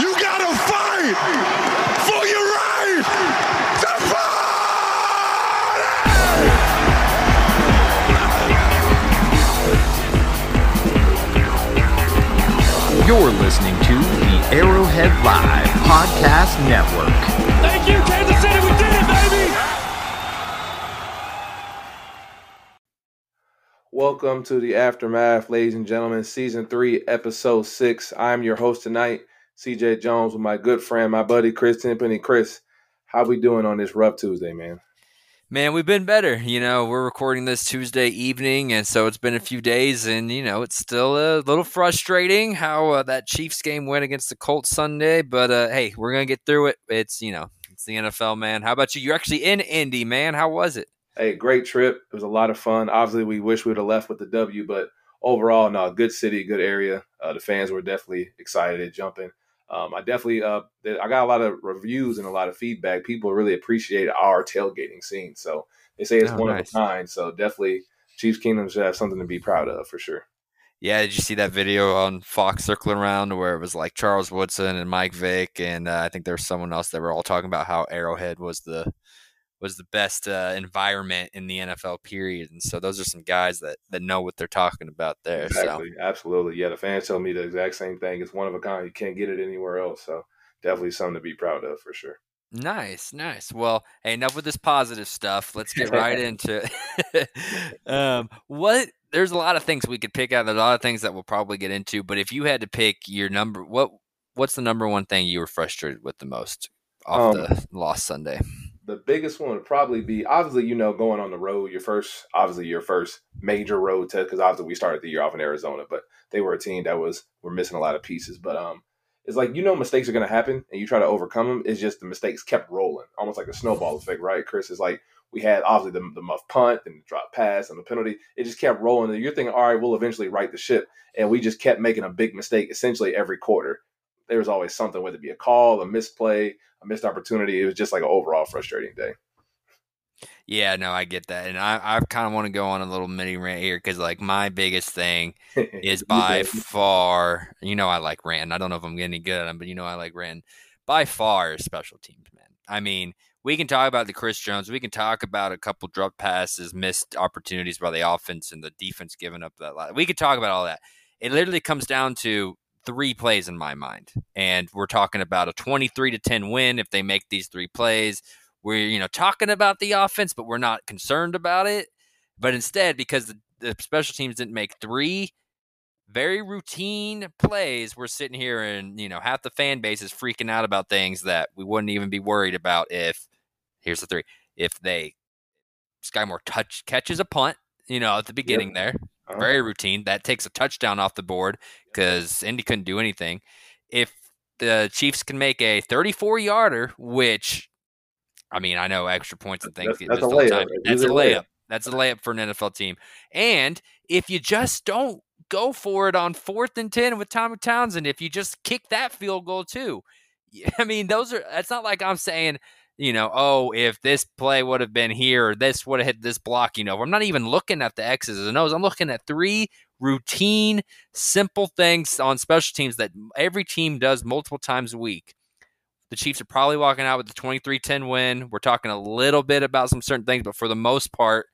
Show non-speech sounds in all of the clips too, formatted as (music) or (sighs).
You gotta fight for your right to You're listening to the Arrowhead Live Podcast Network. Thank you, Kansas City. We did it, baby. Welcome to the aftermath, ladies and gentlemen. Season three, episode six. I'm your host tonight, CJ Jones, with my good friend, my buddy Chris Timpany. Chris, how we doing on this rough Tuesday, man? Man, we've been better. You know, we're recording this Tuesday evening, and so it's been a few days, and you know, it's still a little frustrating how uh, that Chiefs game went against the Colts Sunday. But uh, hey, we're gonna get through it. It's you know, it's the NFL, man. How about you? You're actually in Indy, man. How was it? Hey, great trip. It was a lot of fun. Obviously, we wish we would have left with the W, but overall, no, good city, good area. Uh, the fans were definitely excited, jumping. Um, I definitely, uh, I got a lot of reviews and a lot of feedback. People really appreciate our tailgating scene. So they say it's Oh, one nice. of a kind. So definitely, Chiefs Kingdom should have something to be proud of for sure. Yeah, did you see that video on Fox circling around where it was like Charles Woodson and Mike Vick, and uh, I think there was someone else that were all talking about how Arrowhead was the was the best uh, environment in the NFL period, and so those are some guys that that know what they're talking about there. So Absolutely. Yeah, the fans tell me the exact same thing. It's one of a kind. You can't get it anywhere else. So definitely something to be proud of for sure. nice, nice. Well, hey, enough with this positive stuff. Let's get right (laughs) into it. (laughs) um, what? There's a lot of things we could pick out. There's a lot of things that we'll probably get into. But if you had to pick your number, what what's the number one thing you were frustrated with the most off Um, the lost Sunday? The biggest one would probably be obviously, you know, going on the road, your first, obviously, your first major road test, because obviously we started the year off in Arizona, but they were a team that was, were missing a lot of pieces. But, um, it's like, you know, mistakes are going to happen and you try to overcome them. It's just the mistakes kept rolling, almost like a snowball effect, right? Chris is like, we had obviously the, the muff punt and the drop pass and the penalty. It just kept rolling. And you're thinking, all right, we'll eventually right the ship. And we just kept making a big mistake essentially every quarter. There was always something, whether it be a call, a misplay, a missed opportunity. It was just like an overall frustrating day. Yeah, no, I get that, and I, I kind of want to go on a little mini rant here because, like, my biggest thing (laughs) is by far. You know, I like ranting. I don't know if I'm getting any good at them, but you know, I like ranting. By far, is special teams, man. I mean, we can talk about the Chris Jones. We can talk about a couple drop passes, missed opportunities by the offense, and the defense giving up that lot. We could talk about all that. It literally comes down to three plays in my mind, and we're talking about a 23 to 10 win if they make these three plays. We're you know talking about the offense, but we're not concerned about it. But instead, because the, the special teams didn't make three very routine plays, we're sitting here and you know half the fan base is freaking out about things that we wouldn't even be worried about if here's the three if they Skyy Moore touch catches a punt, you know at the beginning there, Very routine. That takes a touchdown off the board because Indy couldn't do anything. If the Chiefs can make a 34 yarder, which I mean, I know extra points and things That's- get that's a missed all the layup. time. That's a a layup. layup. That's a layup for an NFL team. And if you just don't go for it on fourth and 10 with Tommy Townsend, if you just kick that field goal too, (laughs) I mean, those are, that's not like I'm saying, you know, oh, if this play would have been here or this would have hit this block, you know, I'm not even looking at the X's and O's. I'm looking at three routine, simple things on special teams that every team does multiple times a week. The Chiefs are probably walking out with the 23 10 win. We're talking a little bit about some certain things, but for the most part,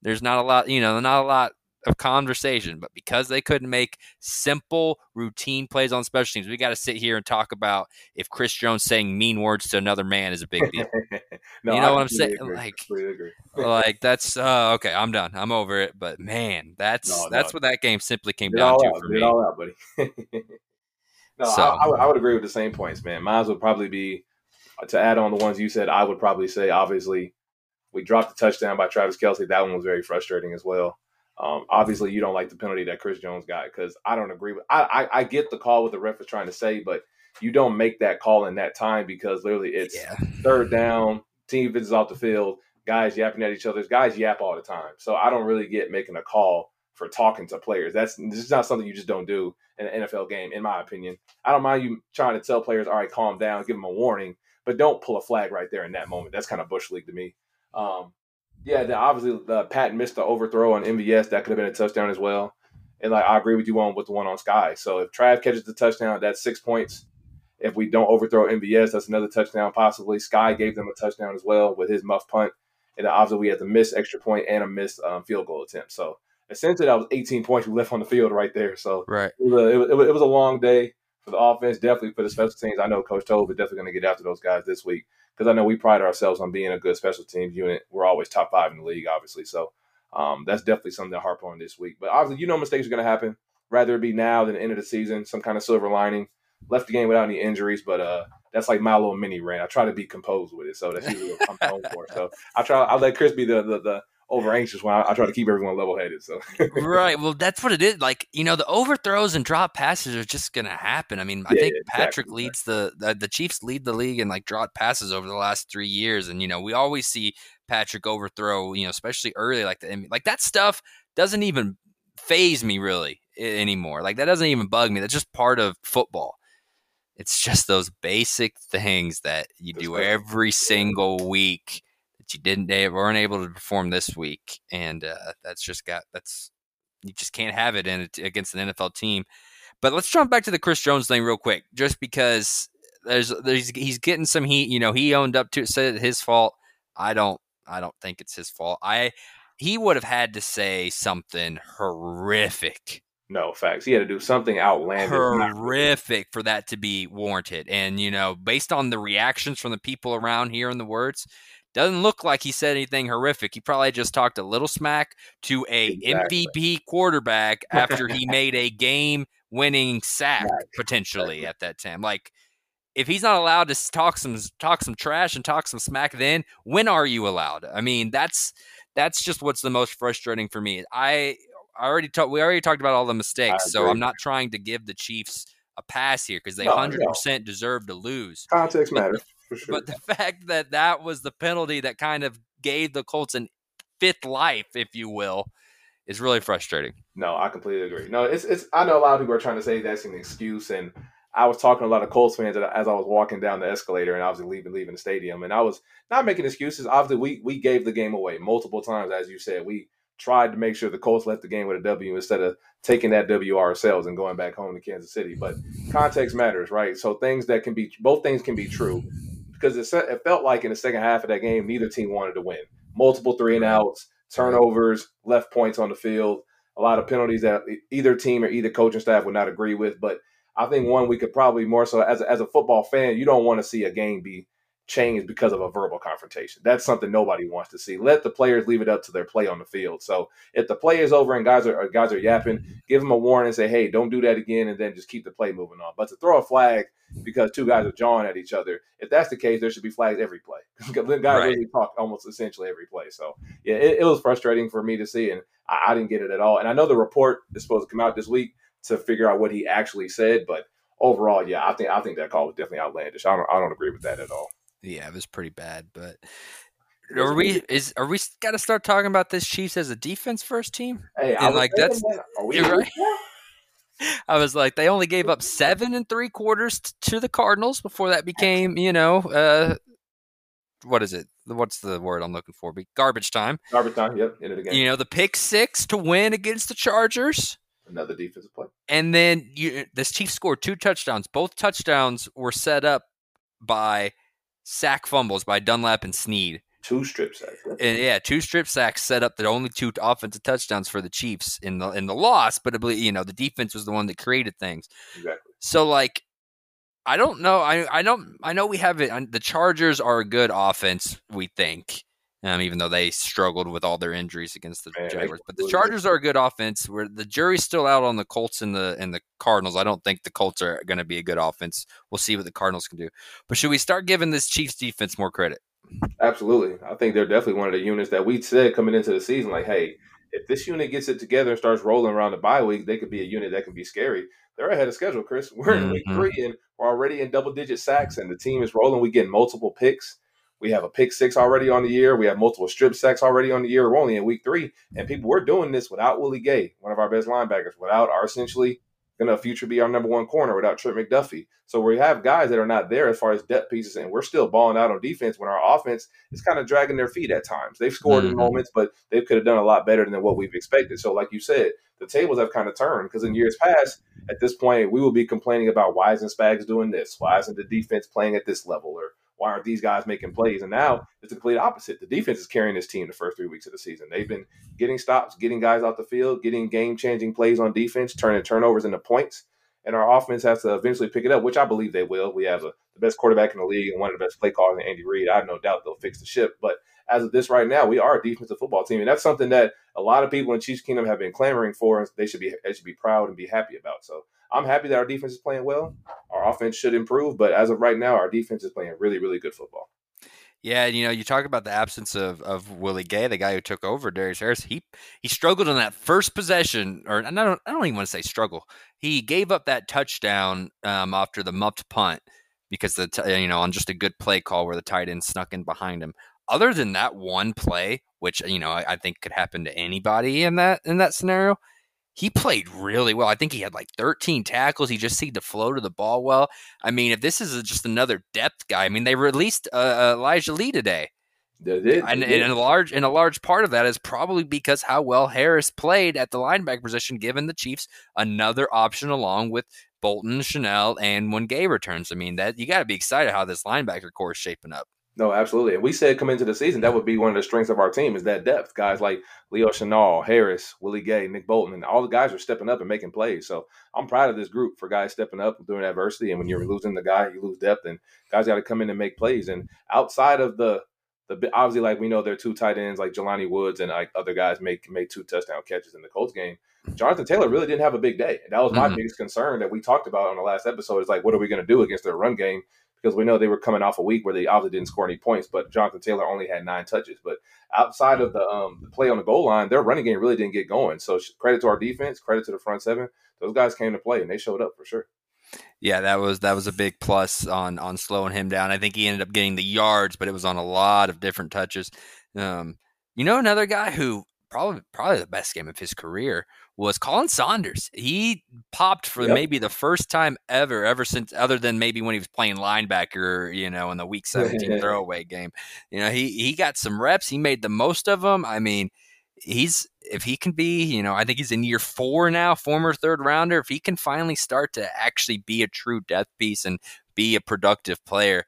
there's not a lot, you know, not a lot of conversation. But because they couldn't make simple, routine plays on special teams, we got to sit here and talk about if Chris Jones saying mean words to another man is a big deal. (laughs) no, You know I what I'm saying? agree. Like- (laughs) like that's uh, okay. I'm done. I'm over it. But man, that's No, no. that's what that game simply came Get down to out. for Get me. all out, buddy. (laughs) no, So- I, I, would, I would agree with the same points, man. Mine would probably be uh, to add on the ones you said. I would probably say, obviously, we dropped the touchdown by Travis Kelce. That one was very frustrating as well. Um, obviously, you don't like the penalty that Chris Jones got because I don't agree with. I, I I get the call what the ref is trying to say, but you don't make that call in that time because literally it's Yeah. third down, team visits off the field, guys yapping at each other. Guys yap all the time. So I don't really get making a call for talking to players. That's this is not something you just don't do in an NFL game, in my opinion. I don't mind you trying to tell players, all right, calm down, give them a warning, but don't pull a flag right there in that moment. That's kind of bush league to me. Um, yeah, then obviously the Pat missed the overthrow on MVS. That could have been a touchdown as well. And like I agree with you on with the one on Sky. So if Trav catches the touchdown, that's six points. If we don't overthrow MVS, that's another touchdown possibly. Sky gave them a touchdown as well with his muff punt. And obviously we had the missed extra point and a missed um, field goal attempt. So essentially that was 18 points we left on the field right there. So Right. it was, a, it, was, it was a long day for the offense, definitely for the special teams. I know Coach Toub is definitely going to get after those guys this week because I know we pride ourselves on being a good special teams unit. We're always top five in the league, obviously. So um, that's definitely something to harp on this week. But obviously, you know, mistakes are going to happen. Rather it be now than the end of the season, some kind of silver lining. Left the game without any injuries, but uh, that's like my little mini rant. I try to be composed with it, so that's usually what I'm home for. So I try. I let Chris be the the, the over anxious one. I, I, try to keep everyone level headed. So (laughs) right. Well, that's what it is. Like you know, the overthrows and drop passes are just going to happen. I mean, I Yeah, think Patrick exactly. leads the, the the Chiefs lead the league in like drop passes over the last three years, and you know we always see Patrick overthrow. You know, especially early, like the like that stuff doesn't even phase me really anymore. Like that doesn't even bug me. That's just part of football. It's just those basic things that you do every single week you didn't they weren't able to perform this week, and uh, that's just got that's you just can't have it in against an NFL team. But let's jump back to the Chris Jones thing real quick, just because there's there's he's getting some heat. You know, he owned up to it, said it's his fault. I don't I don't think it's his fault. I he would have had to say something horrific no facts. He had to do something outlandish. horrific for that to be warranted. And you know, based on the reactions from the people around here and the words, doesn't look like he said anything horrific. He probably just talked a little smack to a Exactly. MVP quarterback (laughs) after he made a game-winning sack Right. potentially at that time. Like if he's not allowed to talk some talk some trash and talk some smack then when are you allowed i mean that's that's just what's the most frustrating for me i I already talked we already talked about all the mistakes so i'm not trying to give the chiefs a pass here because they No, no. 100% deserve to lose Context matters for sure. but the (laughs) fact that that was the penalty that kind of gave the colts an fifth life if you will is really frustrating No, I completely agree. No, it's it's. I know a lot of people are trying to say that's an excuse, and I was talking to a lot of Colts fans as I was walking down the escalator and obviously leaving leaving the stadium, and I was not making excuses. Obviously, we we gave the game away multiple times, as you said. We tried to make sure the Colts left the game with a W instead of taking that W ourselves and going back home to Kansas City. But context matters, right? So things that can be both things can be true because it, it felt like in the second half of that game, neither team wanted to win. Multiple three and outs, turnovers, left points on the field, a lot of penalties that either team or either coaching staff would not agree with. But I think one we could probably more so as a, as a football fan, you don't want to see a game be changed because of a verbal confrontation. That's something nobody wants to see. Let the players leave it up to their play on the field. So if the play is over and guys are uh, guys are yapping, give them a warning and say, "Hey, don't do that again," and then just keep the play moving on. But to throw a flag because two guys are jawing at each other, if that's the case, there should be flags every play. (laughs) the guys Right. really talk almost essentially every play. So yeah, it, it was frustrating for me to see, and I, I didn't get it at all. And I know the report is supposed to come out this week to figure out what he actually said, but overall, yeah, I think I think that call was definitely outlandish. I don't I don't agree with that at all. Yeah, it was pretty bad, but are we is are we got to start talking about this Chiefs as a defense first team? Hey, And, like, that's- we right. (laughs) I was like, they only gave up seven and three quarters t- to the Cardinals before that became, you know, uh, what is it? What's the word I'm looking for? Be garbage time. Garbage time. Yep, end of the game. You know, the pick six to win against the Chargers. Another defensive play. And then you, this Chiefs scored two touchdowns. Both touchdowns were set up by sack fumbles by Dunlap and Sneed. Two strip sacks. And yeah, two strip sacks set up the only two offensive touchdowns for the Chiefs in the in the loss. But I believe you know the defense was the one that created things. Exactly. So like, I don't know. I I don't. I know we have it. The Chargers are a good offense. We think, um, even though they struggled with all their injuries against the Jaguars. But the Chargers are a good offense. Where the jury's still out on the Colts and the and the Cardinals. I don't think the Colts are going to be a good offense. We'll see what the Cardinals can do. But should we start giving this Chiefs defense more credit? Absolutely. I think they're definitely one of the units that we said coming into the season, like, hey, if this unit gets it together and starts rolling around the bye week, they could be a unit that can be scary. They're ahead of schedule, Chris. (laughs) We're in week Mhm. three and we're already in double digit sacks, and the team is rolling. We get multiple picks. We have a pick six already on the year. We have multiple strip sacks already on the year. We're only in week three, and people we're doing this without Willie Gay, one of our best linebackers, without our essentially going to future be our number one corner without Trent McDuffie. So we have guys that are not there as far as depth pieces, and we're still balling out on defense when our offense is kind of dragging their feet at times. They've scored Mhm. in moments, but they could have done a lot better than what we've expected. So, like you said, the tables have kind of turned because in years past, at this point, we will be complaining about why isn't Spags doing this? Why isn't the defense playing at this level? Or why aren't these guys making plays? And now it's the complete opposite. The defense is carrying this team the first three weeks of the season. They've been getting stops, getting guys out the field, getting game changing plays on defense, turning turnovers into points. And our offense has to eventually pick it up, which I believe they will. We have a, the best quarterback in the league and one of the best play callers in Andy Reid. I have no doubt they'll fix the ship. But as of this right now, we are a defensive football team, and that's something that a lot of people in Chiefs Kingdom have been clamoring for. They should be they should be proud and be happy about. So I'm happy that our defense is playing well. Our offense should improve, but as of right now, our defense is playing really, really good football. Yeah, you know, you talk about the absence of, of Willie Gay, the guy who took over Darius Harris. He he struggled on that first possession, or I don't I don't even want to say struggle. He gave up that touchdown um, after the muffed punt because the t- you know on just a good play call where the tight end snuck in behind him. Other than that one play, which you know I, I think could happen to anybody in that in that scenario, he played really well. I think he had like 13 tackles. He just seemed to flow to the ball well. I mean, if this is just another depth guy, I mean, they released uh, Elijah Lee today, They did- and, and a large and a large part of that is probably because how well Harris played at the linebacker position, given the Chiefs another option along with Bolton, Chenal, and when Gay returns. I mean, that you got to be excited how this linebacker core is shaping up. No, absolutely. And we said come into the season that would be one of the strengths of our team is that depth. Guys like Leo Chenal, Harris, Willie Gay, Nick Bolton, and all the guys are stepping up and making plays. So I'm proud of this group for guys stepping up and doing adversity. And when you're losing the guy, you lose depth, and guys got to come in and make plays. And outside of the the obviously like we know there are two tight ends like Jelani Woods and like other guys make made two touchdown catches in the Colts game. Jonathan Taylor really didn't have a big day. And that was my Mhm. biggest concern that we talked about on the last episode. Is like, what are we going to do against their run game? Because we know they were coming off a week where they obviously didn't score any points, but Jonathan Taylor only had nine touches. But outside of the, um, the play on the goal line, their running game really didn't get going. So credit to our defense, credit to the front seven. Those guys came to play and they showed up for sure. Yeah, that was that was a big plus on on slowing him down. I think he ended up getting the yards, but it was on a lot of different touches. Um, you know, another guy who probably probably the best game of his career was Khalen Saunders. He popped for Yep. maybe the first time ever, ever since other than maybe when he was playing linebacker, you know, in the Week (laughs) 17 throwaway game. You know, he he got some reps. He made the most of them. I mean, he's if he can be, you know, I think he's in year four now, former third rounder. If he can finally start to actually be a true death piece and be a productive player,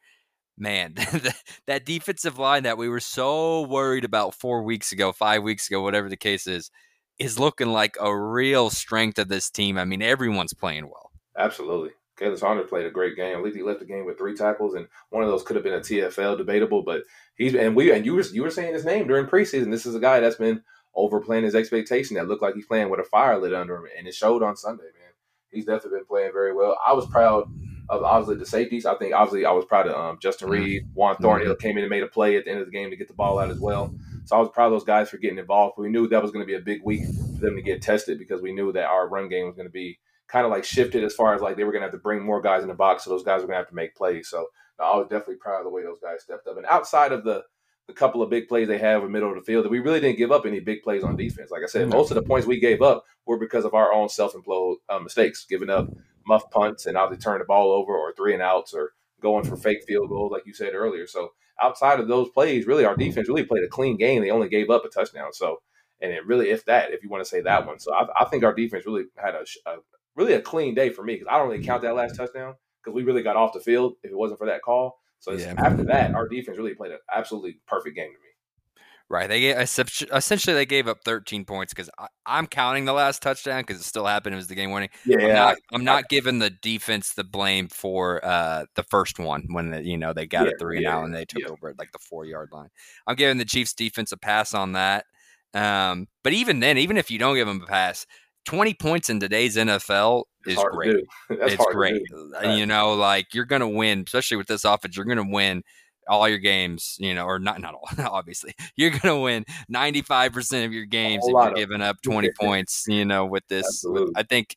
man, (laughs) that defensive line that we were so worried about four weeks ago, five weeks ago, whatever the case is, is looking like a real strength of this team. I mean, everyone's playing well. Absolutely. Khalen Saunders played a great game. I believe he left the game with three tackles, and one of those could have been a TFL debatable. But he's and we and you were you were saying his name during preseason. This is a guy that's been overplaying his expectation. That looked like he's playing with a fire lit under him, and it showed on Sunday. Man, he's definitely been playing very well. I was proud of obviously the safeties. I think obviously I was proud of um, Justin Reid, Juan Thornhill came in and made a play at the end of the game to get the ball out as well. So I was proud of those guys for getting involved. We knew that was going to be a big week for them to get tested because we knew that our run game was going to be kind of like shifted as far as like they were going to have to bring more guys in the box, so those guys were going to have to make plays. So no, I was definitely proud of the way those guys stepped up. And outside of the the couple of big plays they have in the middle of the field, that we really didn't give up any big plays on defense. Like I said, most of the points we gave up were because of our own self-implode uh, mistakes, giving up muff punts and obviously turning the ball over or three and outs or going for fake field goals, like you said earlier. So outside of those plays, really our mm-hmm. defense really played a clean game. They only gave up a touchdown. So and it really, if that, if you want to say that one. So I, I think our defense really had a, a really a clean day for me because I don't really count that last touchdown because we really got off the field if it wasn't for that call. So Yeah. after that, our defense really played an absolutely perfect game to me. Right. They gave, essentially they gave up 13 points because I'm counting the last touchdown because it still happened. It was the game winning. I'm not, I'm not giving the defense the blame for uh, the first one when the, you know they got Yeah, it three and yeah, out and they took yeah. over at like the four yard line. I'm giving the Chiefs defense a pass on that. Um, but even then, even if you don't give them a pass, 20 points in today's NFL It's is great. (laughs) it's great. You know, like you're going to win, especially with this offense. You're going to win all your games. You know, or not not all. (laughs) Obviously, you're going to win 95 percent of your games if you're giving up (laughs) 20 points. You know, with this, with-. I think,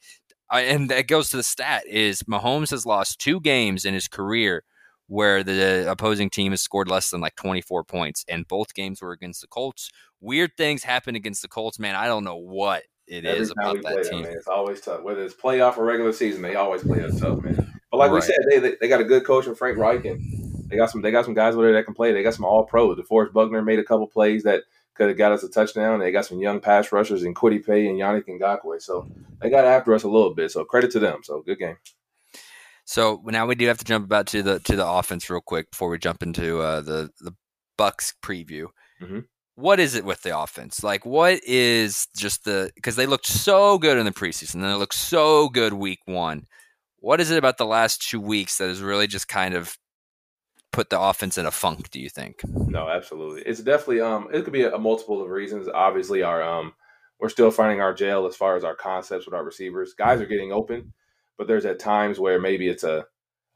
I, and that goes to the stat is Mahomes has lost two games in his career where the opposing team has scored less than like 24 points, and both games were against the Colts. Weird things happen against the Colts, man. I don't know what it Every is about that them, team. man, it's always tough. Whether it's playoff or regular season, they always play us tough, man. But like we said, they, they they got a good coach in Frank Reich, and they got some they got some guys over there that can play. They got some all pros. DeForest Buckner made a couple plays that could have got us a touchdown. They got some young pass rushers in Kwity Paye and Yannick Ngakoue. So they got after us a little bit. So credit to them. So good game. So now we do have to jump about to the to the offense real quick before we jump into uh, the the Bucks preview. Mhm. What is it with the offense? Like, what is just the because they looked so good in the preseason, and they looked so good week one. What is it about the last two weeks that has really just kind of put the offense in a funk? Do you think? No, absolutely. It's definitely um it could be a, multiple of reasons. Obviously our um we're still finding our jail as far as our concepts with our receivers. Guys are getting open, but there's at times where maybe it's a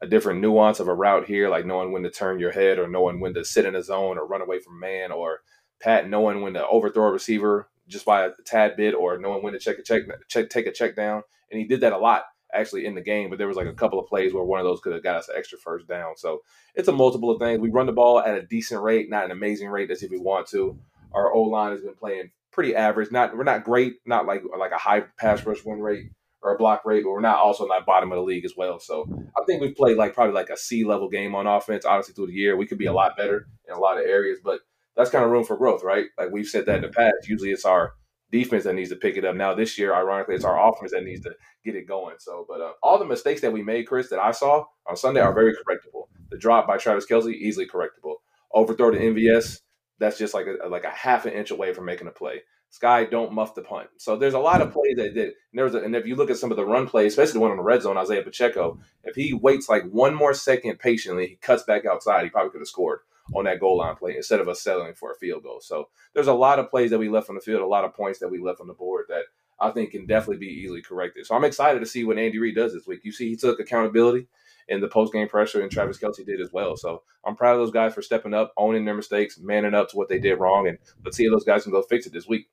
a different nuance of a route here, like knowing when to turn your head or knowing when to sit in a zone or run away from man or pat knowing when to overthrow a receiver just by a tad bit or knowing when to check a check check take a check down. And he did that a lot actually in the game, but there was like a couple of plays where one of those could have got us an extra first down. So it's a multiple of things. We run the ball at a decent rate, not an amazing rate as if we want to. Our O line has been playing pretty average. Not we're not great, not like like a high pass rush win rate or a block rate, but we're not also not bottom of the league as well. So I think we've played like probably like a C level game on offense. Honestly, through the year, we could be a lot better in a lot of areas, but that's kind of room for growth, right? Like we've said that in the past. Usually, it's our defense that needs to pick it up. Now this year, ironically, it's our offense that needs to get it going. So, but uh, all the mistakes that we made, Chris, that I saw on Sunday are very correctable. The drop by Travis Kelce easily correctable. Overthrow to MVS, that's just like a like a half an inch away from making a play. Sky don't muff the punt. So there's a lot of plays that did. There was a, and if you look at some of the run plays, especially the one on the red zone, Isaiah Pacheco, if he waits like one more second patiently, he cuts back outside, he probably could have scored on that goal line play instead of us settling for a field goal. So there's a lot of plays that we left on the field, a lot of points that we left on the board that I think can definitely be easily corrected. So I'm excited to see what Andy Reid does this week. You see, he took accountability in the post game pressure, and Travis Kelce did as well. So I'm proud of those guys for stepping up, owning their mistakes, manning up to what they did wrong, and let's see if those guys can go fix it this week.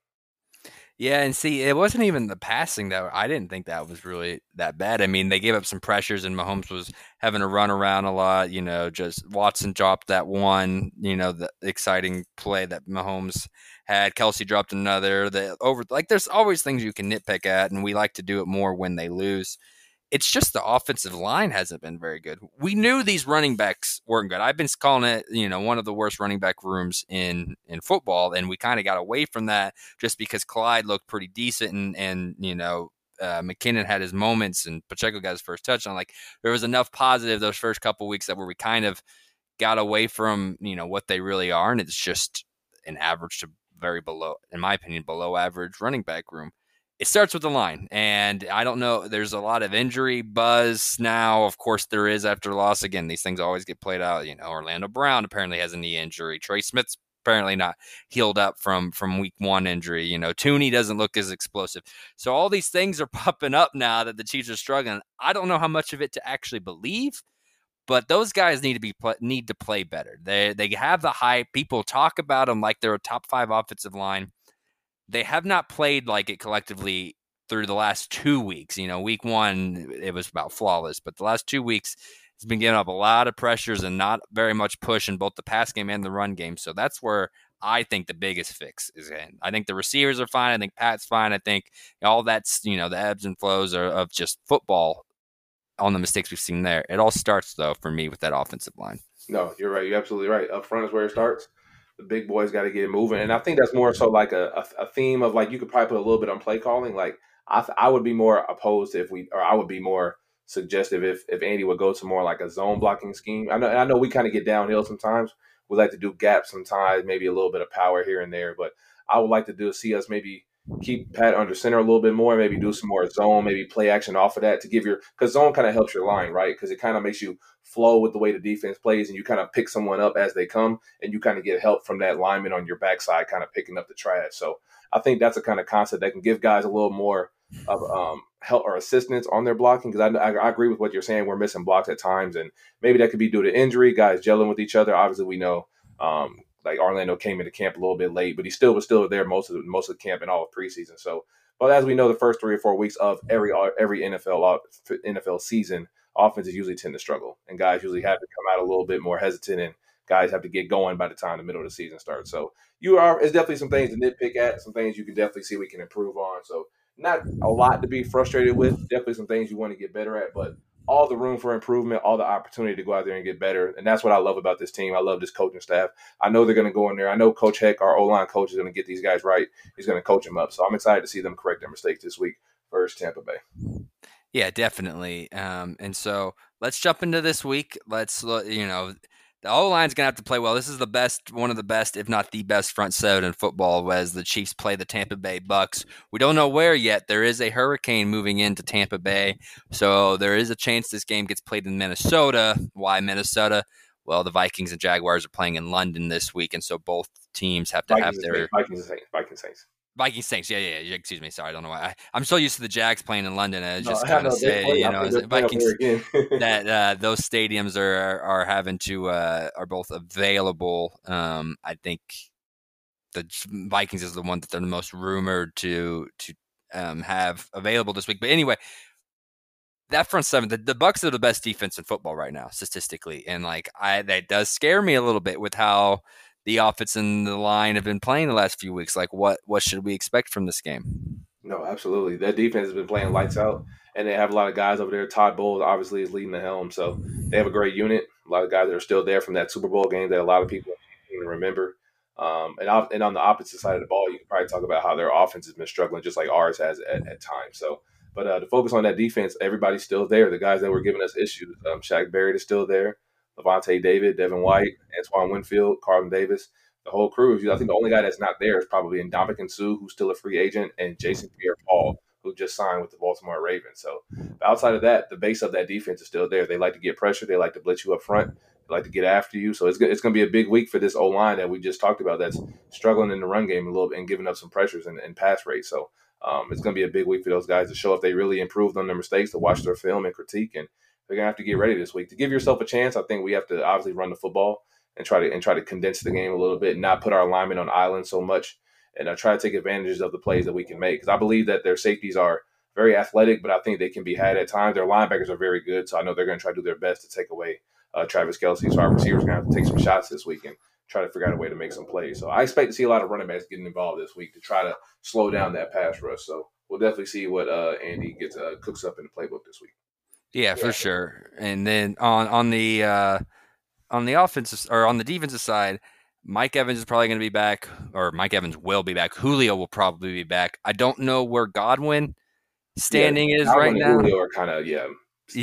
Yeah, and see, it wasn't even the passing that I didn't think that was really that bad. I mean, they gave up some pressures, and Mahomes was having to run around a lot. You know, just Watson dropped that one. You know, the exciting play that Mahomes had. Kelce dropped another. The over like, there's always things you can nitpick at, and we like to do it more when they lose. It's just the offensive line hasn't been very good. We knew these running backs weren't good. I've been calling it, you know, one of the worst running back rooms in in football, and we kind of got away from that just because Clyde looked pretty decent, and and you know uh, McKinnon had his moments, and Pacheco got his first touchdown. Like there was enough positive those first couple weeks that where we kind of got away from you know what they really are, and it's just an average to very below, in my opinion, below average running back room it starts with the line. And I don't know, there's a lot of injury buzz now. Of course, there is after loss. Again, these things always get played out. You know, Orlando Brown apparently has a knee injury. Trey Smith's apparently not healed up from from week one injury. You know, Thuney doesn't look as explosive. So all these things are (laughs) popping up now that the Chiefs are struggling. I don't know how much of it to actually believe. But those guys need to be need to play better. They they have the hype. People talk about them like they're a top five offensive line they have not played like it collectively through the last two weeks. You know, week one, it was about flawless, but the last two weeks, it's been giving up a lot of pressures and not very much push in both the pass game and the run game. So that's where I think the biggest fix is in. I think the receivers are fine. I think Pat's fine. I think all that's, you know, the ebbs and flows are, of just football on the mistakes we've seen there. It all starts, though, for me with that offensive line. No, you're right. You're absolutely right. Up front is where it starts the big boys got to get it moving. And I think that's more so like a, a, a, theme of like you could probably put a little bit on play calling. Like I th- I would be more opposed if we or I would be more suggestive if if Andy would go to more like a zone blocking scheme. I know I know we kind of get downhill sometimes. We like to do gaps sometimes, maybe a little bit of power here and there. But I would like to do see us maybe keep Pat under center a little bit more, maybe do some more zone, maybe play action off of that to give your because zone kind of helps your line, right? Because it kind of makes you flow with the way the defense plays and you kind of pick someone up as they come and you kind of get help from that lineman on your backside kind of picking up the trash. So I think that's a kind of concept that can give guys a little more of um, help or assistance on their blocking because I, I, I, agree with what you're saying. We're missing blocks at times and maybe that could be due to injury, guys gelling with each other. Obviously, we know um, like Orlando came into camp a little bit late, but he still was still there most of the, most of the camp and all of preseason. So, but as we know, the first three or four weeks of every uh, every NFL uh, NFL season, offenses usually tend to struggle, and guys usually have to come out a little bit more hesitant, and guys have to get going by the time the middle of the season starts. So, you are it's definitely some things to nitpick at, some things you can definitely see we can improve on. So, not a lot to be frustrated with. Definitely some things you want to get better at, but all the room for improvement, all the opportunity to go out there and get better. And that's what I love about this team. I love this coaching staff. I know they're going to go in there. I know Coach Heck, our O line coach, is going to get these guys right. He's going to coach them up. So I'm excited to see them correct their mistakes this week versus Tampa Bay. Yeah, definitely. Um, and so let's jump into this week. Let's, look, you know, the O line's gonna have to play well. This is the best, one of the best, if not the best, front seven in football. As the Chiefs play the Tampa Bay Bucks, we don't know where yet. There is a hurricane moving into Tampa Bay, so there is a chance this game gets played in Minnesota. Why Minnesota? Well, the Vikings and Jaguars are playing in London this week, and so both teams have to Vikings have their Vikings Saints. Vikings Saints. Vikings Saints. Yeah, yeah, yeah. Excuse me. Sorry, I don't know why. I, am so used to the Jags playing in London. I just no, kind of say, play, you know, Vikings that (laughs) that uh, those stadiums are are having to uh, are both available. Um, I think the Vikings is the one that they're the most rumored to to um, have available this week. But anyway, that front seven, the, the Bucks are the best defense in football right now, statistically, and like I that does scare me a little bit with how the offense and the line have been playing the last few weeks. Like, what what should we expect from this game? No, absolutely. That defense has been playing lights out, and they have a lot of guys over there. Todd Bowles obviously is leading the helm, so they have a great unit. A lot of guys that are still there from that Super Bowl game that a lot of people remember. Um, and, and on the opposite side of the ball, you can probably talk about how their offense has been struggling, just like ours has at, at times. So, but uh, to focus on that defense, everybody's still there. The guys that were giving us issues, um, Shaq Barrett is still there. Lavonte David, Devin White, Antoine Winfield, Carlton Davis, the whole crew. I think the only guy that's not there is probably Ndamukong Suh, who's still a free agent, and Jason Pierre-Paul, who just signed with the Baltimore Ravens. So outside of that, the base of that defense is still there. They like to get pressure. They like to blitz you up front. They like to get after you. So it's it's going to be a big week for this O line that we just talked about. That's struggling in the run game a little and giving up some pressures and, and pass rate. So um, it's going to be a big week for those guys to show if they really improved on their mistakes, to watch their film and critique and they're gonna have to get ready this week to give yourself a chance. I think we have to obviously run the football and try to and try to condense the game a little bit, and not put our alignment on island so much, and uh, try to take advantages of the plays that we can make. Because I believe that their safeties are very athletic, but I think they can be had at times. Their linebackers are very good, so I know they're going to try to do their best to take away uh, Travis Kelce. So our receivers going to have to take some shots this week and try to figure out a way to make some plays. So I expect to see a lot of running backs getting involved this week to try to slow down that pass rush. So we'll definitely see what uh, Andy gets uh, cooks up in the playbook this week. Yeah, for sure. And then on on the uh, on the offensive or on the defensive side, Mike Evans is probably going to be back, or Mike Evans will be back. Julio will probably be back. I don't know where Godwin standing yeah, is right now. Julio are kind of yeah,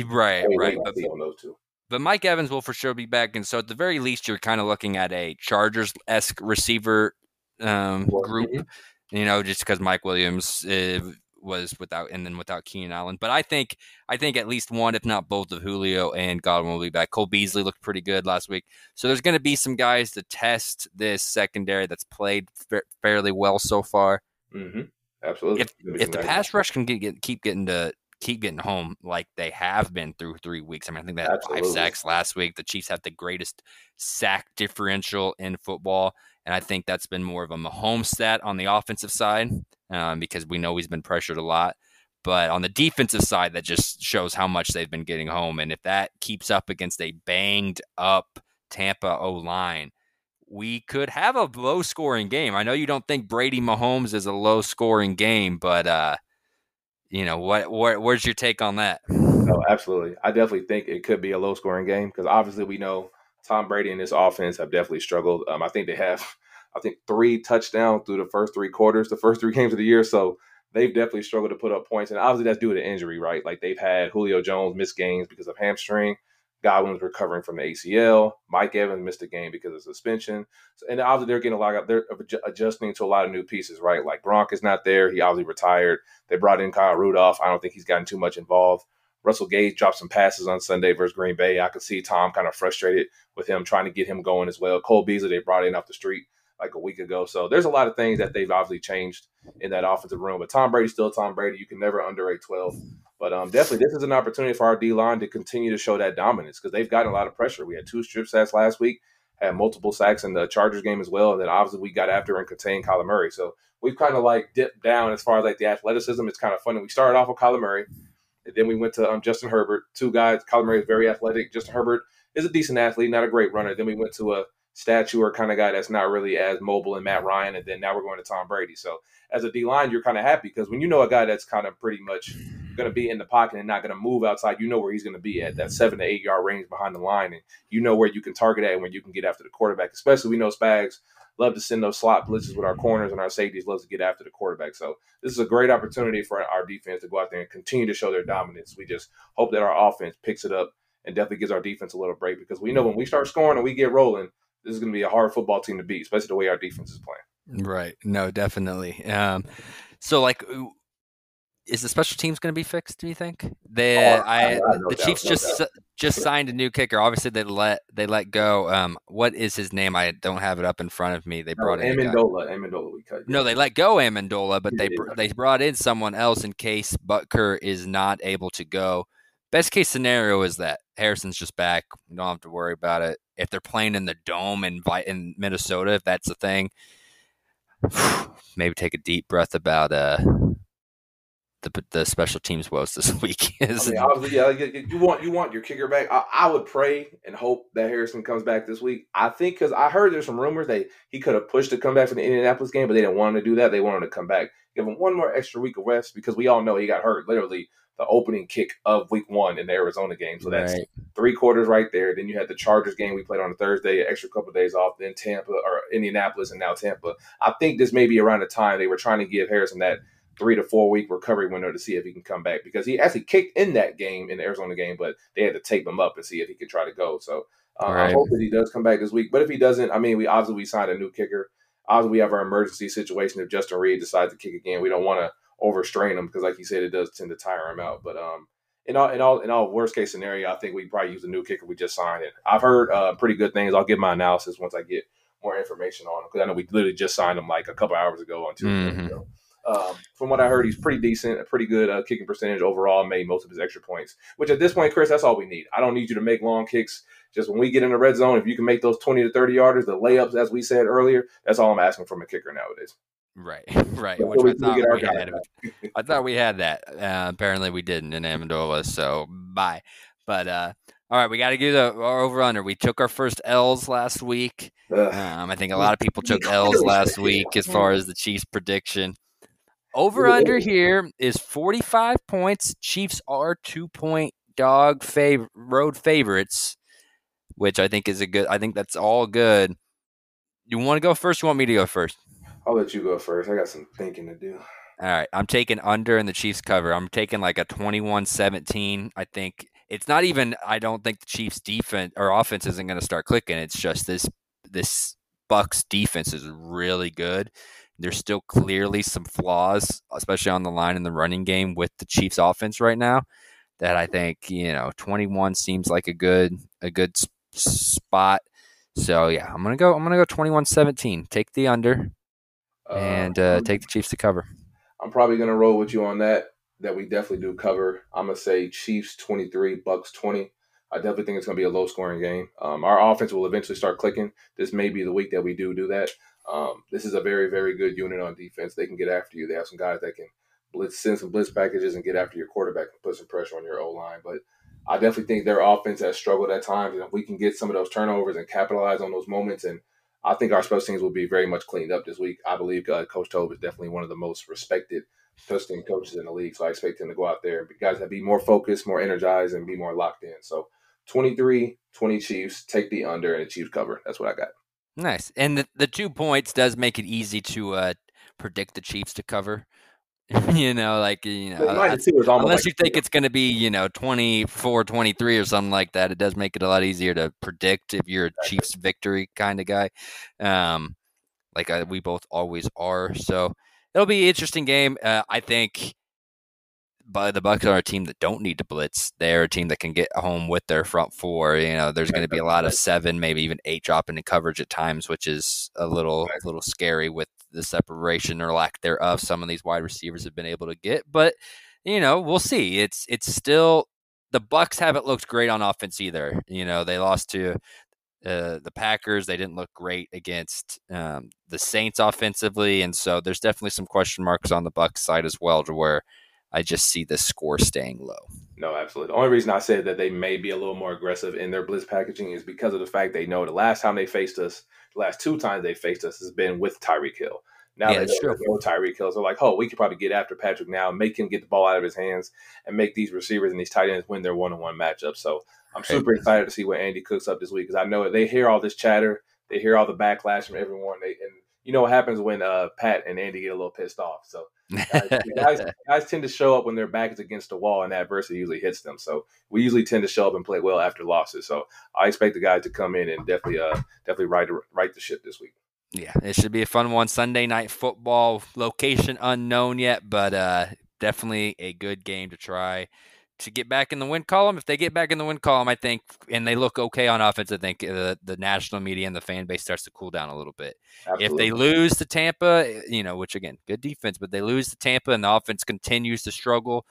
right, right. But, on those two. But Mike Evans will for sure be back, and so at the very least, you're kind of looking at a Chargers esque receiver um, group. Mm-hmm. You know, just because Mike Williams uh, was without and then without Keenan Allen. But I think I think at least one, if not both, of Julio and Godwin will be back. Cole Beasley looked pretty good last week, so there's going to be some guys to test this secondary that's played fa- fairly well so far. Mm-hmm. Absolutely. If, if the pass rush can get, get, keep getting to keep getting home like they have been through three weeks. I mean, I think they had Absolutely. five sacks last week. The Chiefs have the greatest sack differential in football. And I think that's been more of a Mahomes stat on the offensive side um, because we know he's been pressured a lot. But on the defensive side, that just shows how much they've been getting home. And if that keeps up against a banged up Tampa O line, we could have a low scoring game. I know you don't think Brady Mahomes is a low scoring game, but uh, you know what, what? Where's your take on that? Oh, absolutely. I definitely think it could be a low scoring game because obviously we know Tom Brady and his offense have definitely struggled. Um, I think they have, (laughs) I think, three touchdowns through the first three quarters, the first three (laughs) games of the year. So they've definitely struggled to put up points. And obviously that's due to injury, right? Like they've had Julio Jones miss games because of hamstring. Godwin's recovering from the ACL. Mike Evans missed a game because of suspension. So, and obviously they're getting a lot of, they're adjusting to a lot of new pieces, right? Like Gronk is not there. He obviously retired. They brought in Kyle Rudolph. I don't think he's gotten too much involved. Russell Gage dropped some passes on Sunday versus Green Bay. I could see Tom kind of frustrated with him trying to get him going as well. Cole Beasley, they brought in off the street like a week ago. So there's a lot of things that they've obviously changed in that offensive room. But Tom Brady's still Tom Brady. You can never underrate 12. But um, definitely, this is an opportunity for our D line to continue to show that dominance because they've gotten a lot of pressure. We had two strip sacks last week, had multiple sacks in the Chargers game as well. And then obviously, we got after and contained Kyler Murray. So we've kind of like dipped down as far as like the athleticism. It's kind of funny. We started off with Kyler Murray. And then we went to um, Justin Herbert, two guys. Kyler Murray is very athletic. Justin Herbert is a decent athlete, not a great runner. Then we went to a stature kind of guy that's not really as mobile and Matt Ryan, and then now we're going to Tom Brady. So as a D line, you're kind of happy because when you know a guy that's kind of pretty much going to be in the pocket and not going to move outside, you know where he's going to be at that seven to eight yard range behind the line, and you know where you can target at and when you can get after the quarterback. Especially we know Spags love to send those slot blitzes with our corners and our safeties loves to get after the quarterback. So this is a great opportunity for our defense to go out there and continue to show their dominance. We just hope that our offense picks it up and definitely gives our defense a little break because we know when we start scoring and we get rolling, this is going to be a hard football team to beat, especially the way our defense is playing. Right. No, definitely. Um, so like is the special teams going to be fixed? Do you think? They, oh, I, I the doubt, Chiefs no just doubt. just signed a new kicker. Obviously, they let they let go. Um, what is his name? I don't have it up in front of me. They brought no, in Ammendola. Ammendola, we cut. No, they let go Ammendola, but they they brought in someone else in case Butker is not able to go. Best case scenario is that Harrison's just back. We don't have to worry about it. If they're playing in the dome in in Minnesota, if that's the thing, (sighs) maybe take a deep breath about uh the the special teams woes this (laughs) week is. I mean, obviously, yeah, you want you want your kicker back. I, I, would pray and hope that Harrison comes back this week. I think because I heard there's some rumors that he could have pushed to come back for the Indianapolis game, but they didn't want him to do that. They wanted to come back, give him one more extra week of rest because we all know he got hurt literally the opening kick of week one in the Arizona game. So that's right. three quarters right there. Then you had the Chargers game we played on a Thursday, extra couple of days off, then Tampa or Indianapolis and now Tampa. I think this may be around the time they were trying to give Harrison that – three to four week recovery window to see if he can come back because he actually kicked in that game in the Arizona game, but they had to tape him up and see if he could try to go. So uh, right. I hope that he does come back this week. But if he doesn't, I mean, we obviously we signed a new kicker. Obviously, we have our emergency situation if Justin Reid decides to kick again. We don't want to overstrain him because, like you said, it does tend to tire him out. But um, in all in all in all worst case scenario, I think we probably use a new kicker we just signed. And I've heard uh, pretty good things. I'll give my analysis once I get more information on him because I know we literally just signed him like a couple hours ago on Tuesday. Mm-hmm. So um, from what I heard, he's pretty decent, a pretty good uh, kicking percentage overall. Made most of his extra points, which at this point, Chris, that's all we need. I don't need you to make long kicks. Just when we get in the red zone, if you can make those twenty to thirty yarders, the layups, as we said earlier, that's all I'm asking from a kicker nowadays. Right, (laughs) right. Which I thought, we had, I thought we had that. Uh, apparently, we didn't in Ammendola. So bye. But uh, all right, we got to do the over under. We took our first L's last week. Um, I think a lot of people took (laughs) L's last week as far as the Chiefs prediction. Over under here is 45 points. Chiefs are two point dog fav- road favorites, which I think is a good. I think that's all good. You want to go first? You want me to go first? I'll let you go first. I got some thinking to do. All right. I'm taking under in the Chiefs cover. I'm taking like a 21 17. I think it's not even, I don't think the Chiefs defense or offense isn't going to start clicking. It's just this, this Bucks defense is really good. There's still clearly some flaws, especially on the line in the running game with the Chiefs offense right now that I think, you know, 21 seems like a good a good spot. So, yeah, I'm going to go I'm going to go 21-17. Take the under uh, and uh, take the Chiefs to cover. I'm probably going to roll with you on that that we definitely do cover. I'm going to say Chiefs 23, Bucks 20. I definitely think it's going to be a low scoring game. Um, our offense will eventually start clicking. This may be the week that we do do that. Um, this is a very, very good unit on defense. They can get after you. They have some guys that can blitz, send some blitz packages and get after your quarterback and put some pressure on your O line. But I definitely think their offense has struggled at times. And if we can get some of those turnovers and capitalize on those moments, and I think our special teams will be very much cleaned up this week. I believe uh, Coach Toub is definitely one of the most respected special team coaches in the league. So I expect him to go out there and guys that be more focused, more energized, and be more locked in. So 23, 20 Chiefs, take the under and the Chiefs cover. That's what I got. Nice. And the, the two points does make it easy to uh, predict the Chiefs to cover. (laughs) you know, like, you know, uh, unless you think it's going to be, you know, 24 23 or something like that, it does make it a lot easier to predict if you're a Chiefs victory kind of guy. Um, like uh, we both always are. So it'll be an interesting game. Uh, I think but the Bucks are a team that don't need to blitz. They're a team that can get home with their front four. You know, there's going to be a lot of seven, maybe even eight dropping in coverage at times, which is a little a little scary with the separation or lack thereof some of these wide receivers have been able to get. But you know, we'll see. It's it's still the Bucks haven't looked great on offense either. You know, they lost to uh, the Packers. They didn't look great against um, the Saints offensively, and so there's definitely some question marks on the Bucks side as well, to where I just see the score staying low. No, absolutely. The only reason I said that they may be a little more aggressive in their blitz packaging is because of the fact they know the last time they faced us, the last two times they faced us has been with Tyreek Hill. Now Yeah, they know no Tyreek Hills. They're like, oh, we could probably get after Patrick now, make him get the ball out of his hands, and make these receivers and these tight ends win their one-on-one matchups. So I'm super excited to see what Andy cooks up this week because I know they hear all this chatter, they hear all the backlash from everyone. They and you know what happens when uh, Pat and Andy get a little pissed off. So (laughs) guys, guys, guys tend to show up when their back is against the wall and adversity usually hits them. So we usually tend to show up and play well after losses. So I expect the guys to come in and definitely, uh, definitely right right the ship this week. Yeah, it should be a fun one. Sunday night football, location unknown yet, but uh, definitely a good game to try to get back in the win column. If they get back in the win column, I think, and they look okay on offense, I think the, the national media and the fan base starts to cool down a little bit. Absolutely. If they lose to Tampa, you know, which again, good defense, but they lose to Tampa and the offense continues to struggle,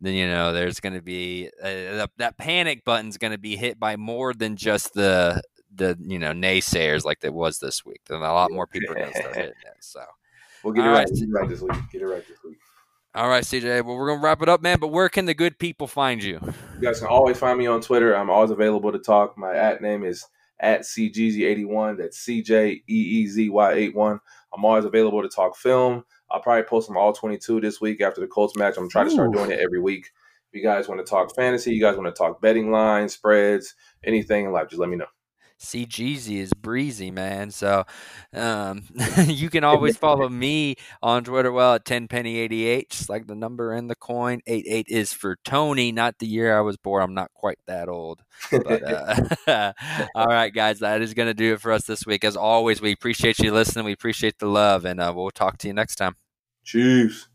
then you know there's going to be uh, that panic button's going to be hit by more than just the the you know naysayers like it was this week. Then a lot more people are going to start hitting it. So we'll get it right. right. Get it right this week. Get it right this week. All right, CJ. Well, we're going to wrap it up, man. But where can the good people find you? You guys can always find me on Twitter. I'm always available to talk. My at name is at CJEEZY81. That's C J E E Z Y 81. I'm always available to talk film. I'll probably post them all 22 this week after the Colts match. I'm trying to start doing it every week. If you guys want to talk fantasy, you guys want to talk betting lines, spreads, anything in life, just let me know. See, Jeezy is breezy, man. So um, (laughs) you can always follow me on Twitter, well, at 10penny88, just like the number in the coin. 88 is for Tony, not the year I was born. I'm not quite that old. But (laughs) uh, (laughs) all right, guys, that is going to do it for us this week. As always, we appreciate you listening. We appreciate the love, and uh, we'll talk to you next time. Chiefs.